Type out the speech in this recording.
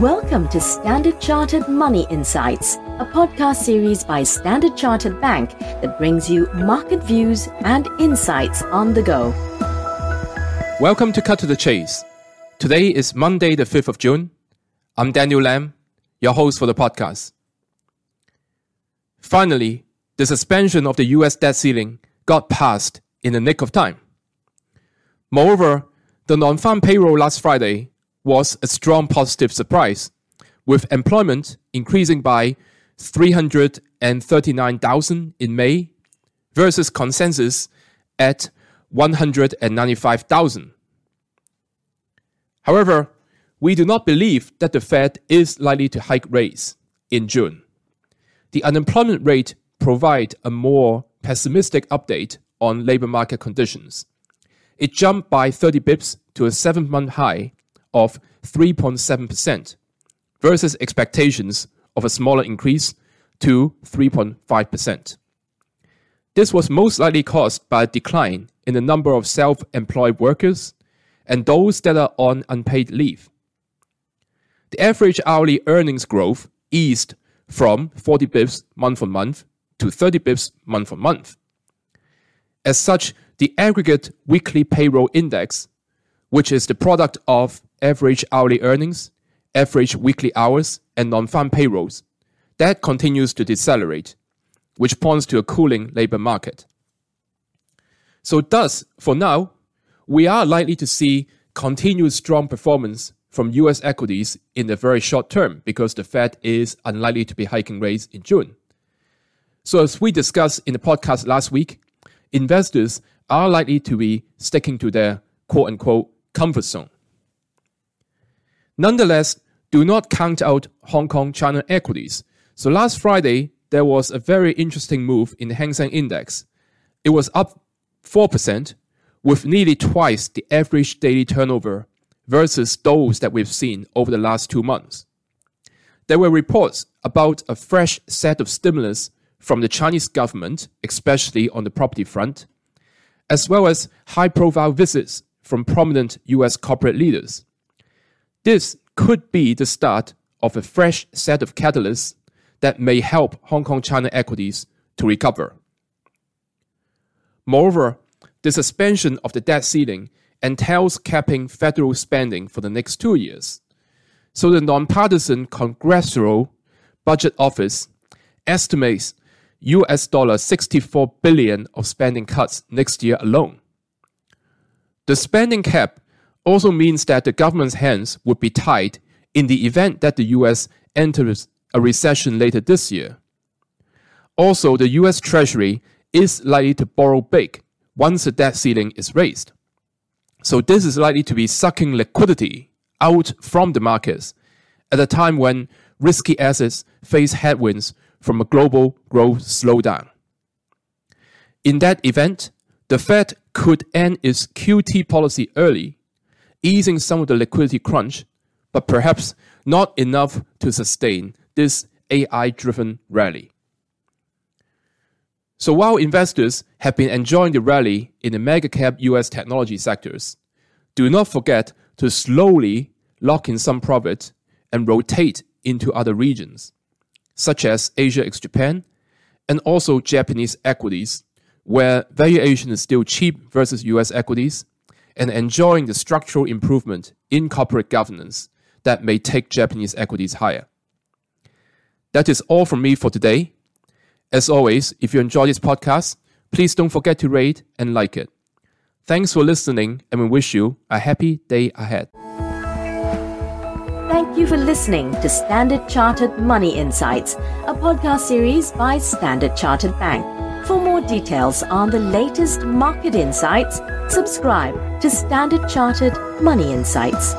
Welcome to Standard Chartered Money Insights, a podcast series by Standard Chartered Bank that brings you market views and insights on the go. Welcome to Cut to the Chase. Today is Monday, the 5th of June. I'm Daniel Lam, your host for the podcast. Finally, the suspension of the US debt ceiling got passed in the nick of time. Moreover, the non farm payroll last Friday was a strong positive surprise, with employment increasing by 339,000 in May versus consensus at 195,000. However, we do not believe that the Fed is likely to hike rates in June. The unemployment rate provide a more pessimistic update on labor market conditions. It jumped by 30 bips to a 7-month high of 3.7% versus expectations of a smaller increase to 3.5%. This was most likely caused by a decline in the number of self employed workers and those that are on unpaid leave. The average hourly earnings growth eased from 40 bips month on month to 30 bips month on month. As such, the aggregate weekly payroll index, which is the product of average hourly earnings, average weekly hours, and non-farm payrolls. That continues to decelerate, which points to a cooling labor market. So thus, for now, we are likely to see continued strong performance from US equities in the very short term because the Fed is unlikely to be hiking rates in June. So as we discussed in the podcast last week, investors are likely to be sticking to their quote unquote comfort zone. Nonetheless, do not count out Hong Kong China equities. So last Friday, there was a very interesting move in the Hang Seng Index. It was up 4%, with nearly twice the average daily turnover versus those that we've seen over the last two months. There were reports about a fresh set of stimulus from the Chinese government, especially on the property front, as well as high profile visits from prominent US corporate leaders. This could be the start of a fresh set of catalysts that may help Hong Kong China equities to recover. Moreover, the suspension of the debt ceiling entails capping federal spending for the next two years. So the nonpartisan Congressional Budget Office estimates US dollar 64 billion of spending cuts next year alone. The spending cap also means that the government's hands would be tied in the event that the US enters a recession later this year. Also, the US Treasury is likely to borrow big once the debt ceiling is raised. So, this is likely to be sucking liquidity out from the markets at a time when risky assets face headwinds from a global growth slowdown. In that event, the Fed could end its QT policy early easing some of the liquidity crunch, but perhaps not enough to sustain this AI driven rally. So while investors have been enjoying the rally in the mega cap US technology sectors, do not forget to slowly lock in some profit and rotate into other regions, such as Asia ex Japan and also Japanese equities, where valuation is still cheap versus US equities and enjoying the structural improvement in corporate governance that may take Japanese equities higher. That is all from me for today. As always, if you enjoy this podcast, please don't forget to rate and like it. Thanks for listening, and we wish you a happy day ahead. Thank you for listening to Standard Chartered Money Insights, a podcast series by Standard Chartered Bank. For more details on the latest market insights, subscribe to Standard Chartered Money Insights.